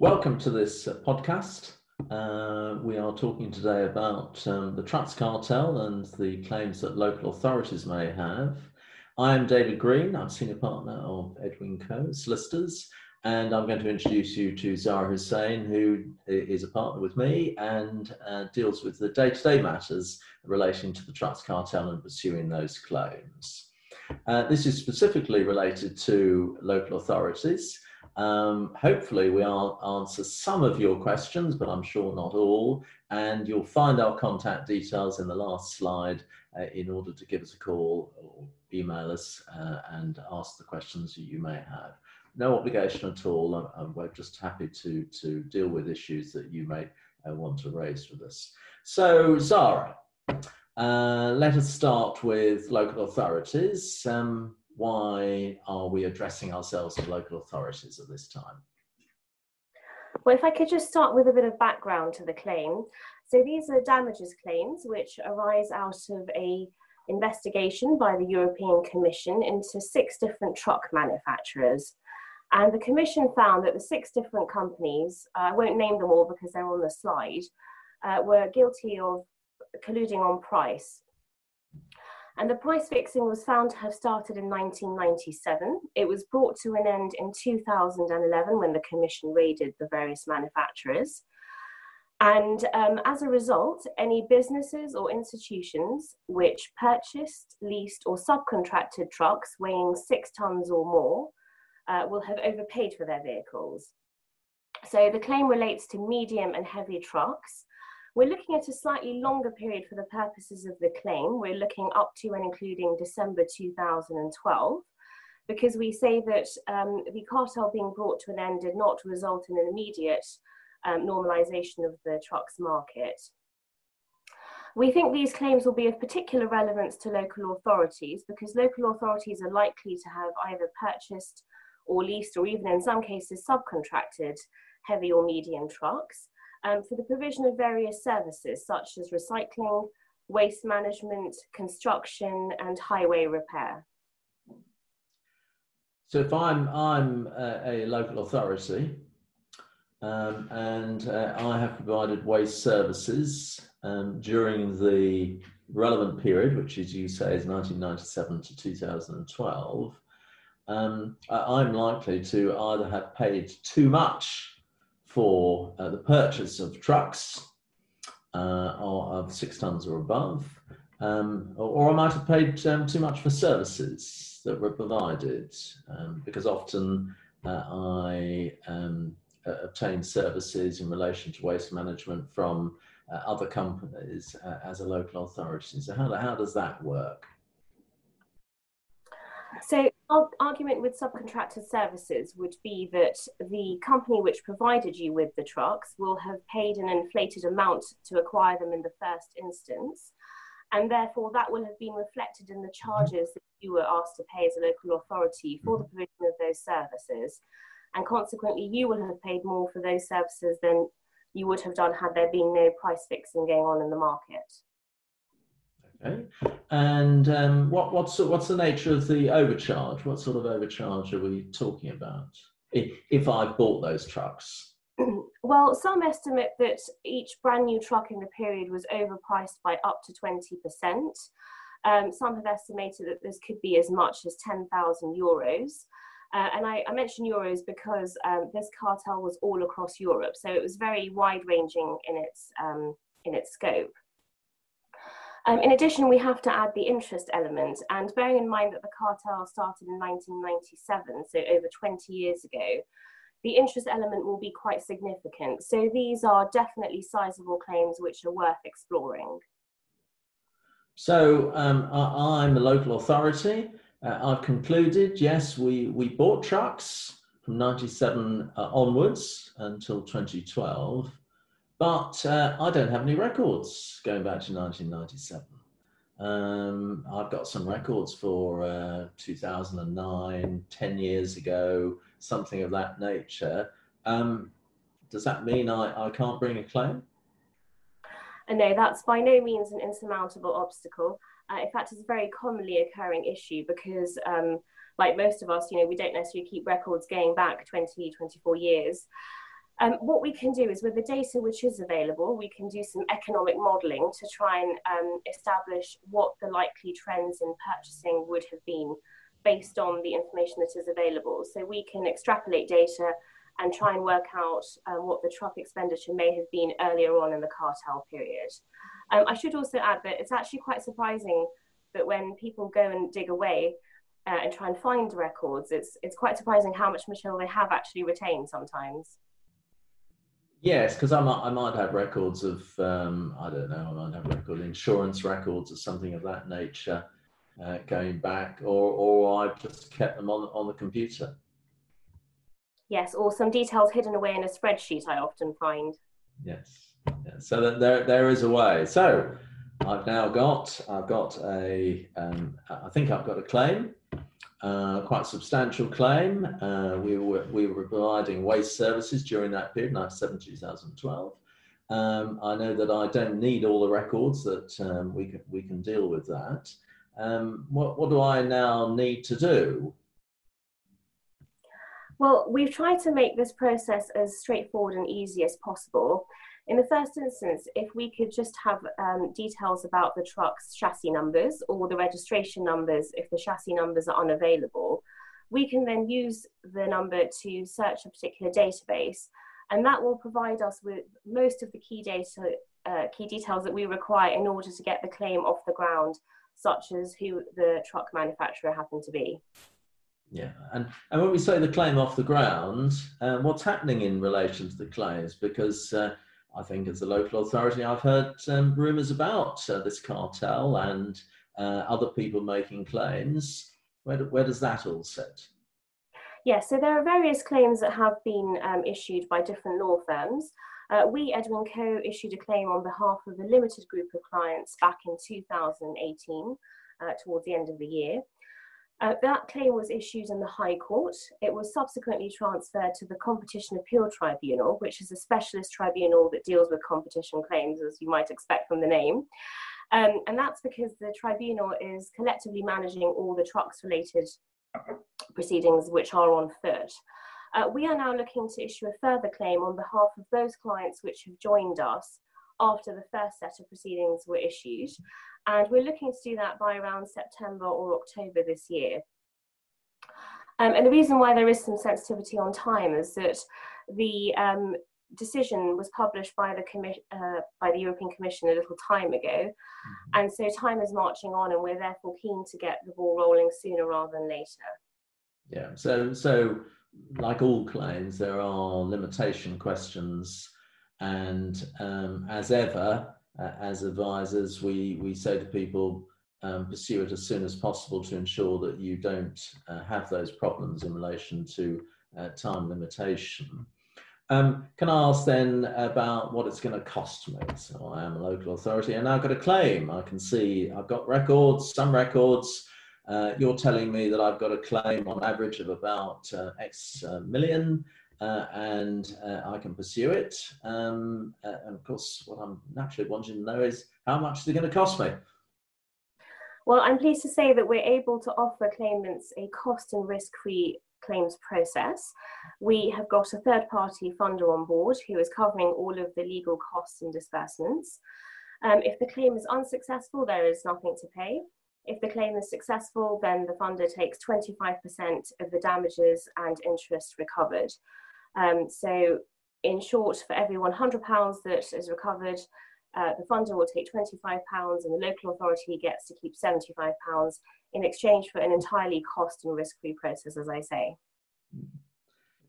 Welcome to this uh, podcast. Uh, we are talking today about um, the trucks cartel and the claims that local authorities may have. I am David Greene, I'm senior partner of Edwin Coe. Solicitors, and I'm going to introduce you to Zara Hussein, who is a partner with me and uh, deals with the day to day matters relating to the trucks cartel and pursuing those claims. Uh, this is specifically related to local authorities. Um, hopefully, we'll answer some of your questions, but I'm sure not all. And you'll find our contact details in the last slide uh, in order to give us a call or email us uh, and ask the questions you may have. No obligation at all. I'm, we're just happy to, to deal with issues that you may uh, want to raise with us. So, Zara, uh, let us start with local authorities. Um, why are we addressing ourselves to local authorities at this time? Well, if I could just start with a bit of background to the claim. So these are damages claims which arise out of a investigation by the European Commission into six different truck manufacturers. And the Commission found that the six different companies, uh, I won't name them all because they're on the slide, uh, were guilty of colluding on price and the price fixing was found to have started in 1997. It was brought to an end in 2011 when the Commission raided the various manufacturers. And um, as a result, any businesses or institutions which purchased, leased, or subcontracted trucks weighing six tons or more uh, will have overpaid for their vehicles. So the claim relates to medium and heavy trucks we're looking at a slightly longer period for the purposes of the claim. We're looking up to and including December 2012 because we say that um, the cartel being brought to an end did not result in an immediate um, normalisation of the trucks market. We think these claims will be of particular relevance to local authorities because local authorities are likely to have either purchased or leased or even in some cases subcontracted heavy or medium trucks um, for the provision of various services such as recycling, waste management, construction, and highway repair. So if I'm, I'm a, a local authority um, and uh, I have provided waste services um, during the relevant period, which as you say is 1997 to 2012, um, I'm likely to either have paid too much for uh, the purchase of trucks uh, of six tons or above, um, or, or, I might have paid um, too much for services that were provided, um, because often uh, I um, obtain services in relation to waste management from uh, other companies uh, as a local authority. So how, how does that work? So argument with subcontracted services would be that the company which provided you with the trucks will have paid an inflated amount to acquire them in the first instance. And therefore, that will have been reflected in the mm-hmm. charges that you were asked to pay as a local authority for the mm-hmm. provision of those services. And consequently, you will have paid more for those services than you would have done had there been no price fixing going on in the market. Okay. And um, what, what's, what's the nature of the overcharge? What sort of overcharge are we talking about if, if I've bought those trucks? Well, some estimate that each brand new truck in the period was overpriced by up to 20%. Um, some have estimated that this could be as much as 10,000 euros. Uh, and I, I mention euros because um, this cartel was all across Europe, so it was very wide ranging in its, um, in its scope. Um, in addition, we have to add the interest element, and bearing in mind that the cartel started in 1997, so over 20 years ago, the interest element will be quite significant. So these are definitely sizable claims which are worth exploring. So um, I'm a local authority. Uh, I've concluded, yes, we, we bought trucks from 97 uh, onwards until 2012. But uh, I don't have any records going back to 1997. Um, I've got some records for uh, 2009, 10 years ago, something of that nature. Um, does that mean I, I can't bring a claim? No, that's by no means an insurmountable obstacle. Uh, in fact, it's a very commonly occurring issue because, um, like most of us, you know, we don't necessarily keep records going back 20, 24 years. Um, what we can do is with the data which is available, we can do some economic modelling to try and um, establish what the likely trends in purchasing would have been based on the information that is available. So we can extrapolate data and try and work out um, what the truck expenditure may have been earlier on in the cartel period. Um, I should also add that it's actually quite surprising that when people go and dig away uh, and try and find records, it's, it's quite surprising how much material they have actually retained sometimes. Yes, because I might, I might have records of, um, I don't know, I might have record insurance records or something of that nature uh, going back, or, or I've just kept them on, on the computer. Yes, or some details hidden away in a spreadsheet I often find. Yes, yes. so that there, there is a way. So I've now got, I've got a, um, I think I've got a claim, uh, quite substantial claim. Uh, we, were, we were providing waste services during that period, 97 2012. Um, I know that I don't need all the records that um, we, can, we can deal with that. Um, what, what do I now need to do? Well, we've tried to make this process as straightforward and easy as possible. In the first instance, if we could just have um, details about the truck's chassis numbers or the registration numbers if the chassis numbers are unavailable, we can then use the number to search a particular database and that will provide us with most of the key data, uh, key details that we require in order to get the claim off the ground, such as who the truck manufacturer happened to be. Yeah, and, and when we say the claim off the ground, um, what's happening in relation to the claims? Because uh, I think as a local authority, I've heard um, rumours about uh, this cartel and uh, other people making claims. Where, do, where does that all sit? Yes, yeah, so there are various claims that have been um, issued by different law firms. Uh, we, Edwin Coe, issued a claim on behalf of a limited group of clients back in 2018, uh, towards the end of the year. Uh, that claim was issued in the High Court. It was subsequently transferred to the Competition Appeal Tribunal, which is a specialist tribunal that deals with competition claims, as you might expect from the name. Um, and that's because the tribunal is collectively managing all the trucks related proceedings which are on foot. Uh, we are now looking to issue a further claim on behalf of those clients which have joined us after the first set of proceedings were issued. And we're looking to do that by around September or October this year. Um, and the reason why there is some sensitivity on time is that the um, decision was published by the, uh, by the European Commission a little time ago. Mm-hmm. And so time is marching on and we're therefore keen to get the ball rolling sooner rather than later. Yeah, so, so like all claims, there are limitation questions and um, as ever, uh, as advisors, we, we say to people, um, pursue it as soon as possible to ensure that you don't uh, have those problems in relation to uh, time limitation. Um, can I ask then about what it's going to cost me? So I am a local authority and I've got a claim. I can see I've got records, some records. Uh, you're telling me that I've got a claim on average of about uh, X uh, million uh, and uh, I can pursue it. Um, uh, and of course, what I'm naturally wanting to know is how much is it going to cost me? Well, I'm pleased to say that we're able to offer claimants a cost and risk free claims process. We have got a third party funder on board who is covering all of the legal costs and disbursements. Um, if the claim is unsuccessful, there is nothing to pay. If the claim is successful, then the funder takes 25% of the damages and interest recovered. Um, so in short, for every £100 that is recovered, uh, the funder will take £25 and the local authority gets to keep £75 in exchange for an entirely cost and risk-free process, as I say.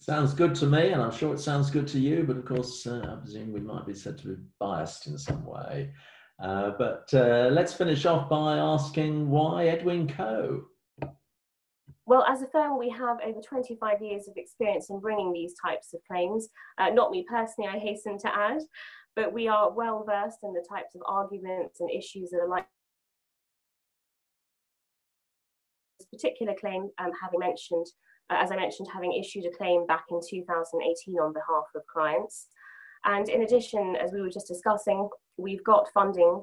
Sounds good to me, and I'm sure it sounds good to you, but of course, uh, I presume we might be said to be biased in some way. Uh, but uh, let's finish off by asking why Edwin Coe. Well, as a firm, we have over 25 years of experience in bringing these types of claims. Uh, not me personally, I hasten to add, but we are well versed in the types of arguments and issues that are like this particular claim, um, having mentioned, uh, as I mentioned, having issued a claim back in 2018 on behalf of clients. And in addition, as we were just discussing, we've got funding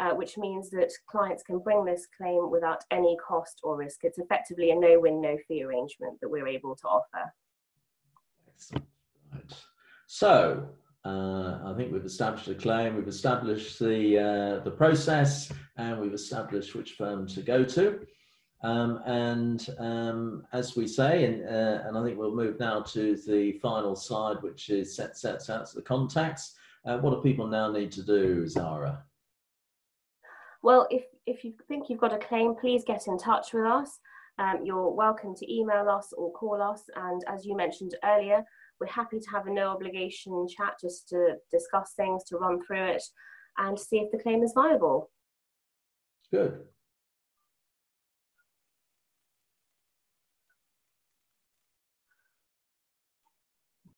uh, which means that clients can bring this claim without any cost or risk. It's effectively a no-win, no-fee arrangement that we're able to offer. Right. So uh, I think we've established a claim, we've established the, uh, the process, and we've established which firm to go to. Um, and um, as we say, and, uh, and I think we'll move now to the final slide, which is set, sets out the contacts. Uh, what do people now need to do, Zara? Well, if, if you think you've got a claim, please get in touch with us. Um, you're welcome to email us or call us. And as you mentioned earlier, we're happy to have a no obligation chat just to discuss things, to run through it and see if the claim is viable. Good.